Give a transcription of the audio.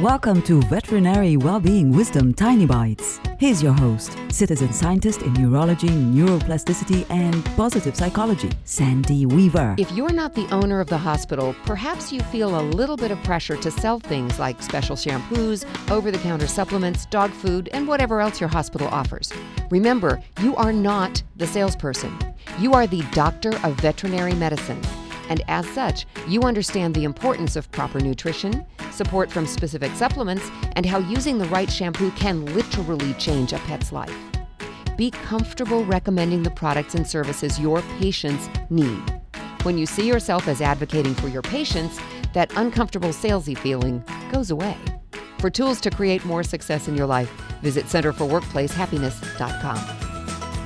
Welcome to Veterinary Wellbeing Wisdom Tiny Bites. Here's your host, citizen scientist in neurology, neuroplasticity, and positive psychology, Sandy Weaver. If you're not the owner of the hospital, perhaps you feel a little bit of pressure to sell things like special shampoos, over the counter supplements, dog food, and whatever else your hospital offers. Remember, you are not the salesperson. You are the doctor of veterinary medicine. And as such, you understand the importance of proper nutrition, support from specific supplements, and how using the right shampoo can literally change a pet's life. Be comfortable recommending the products and services your patients need. When you see yourself as advocating for your patients, that uncomfortable salesy feeling goes away. For tools to create more success in your life, visit centerforworkplacehappiness.com.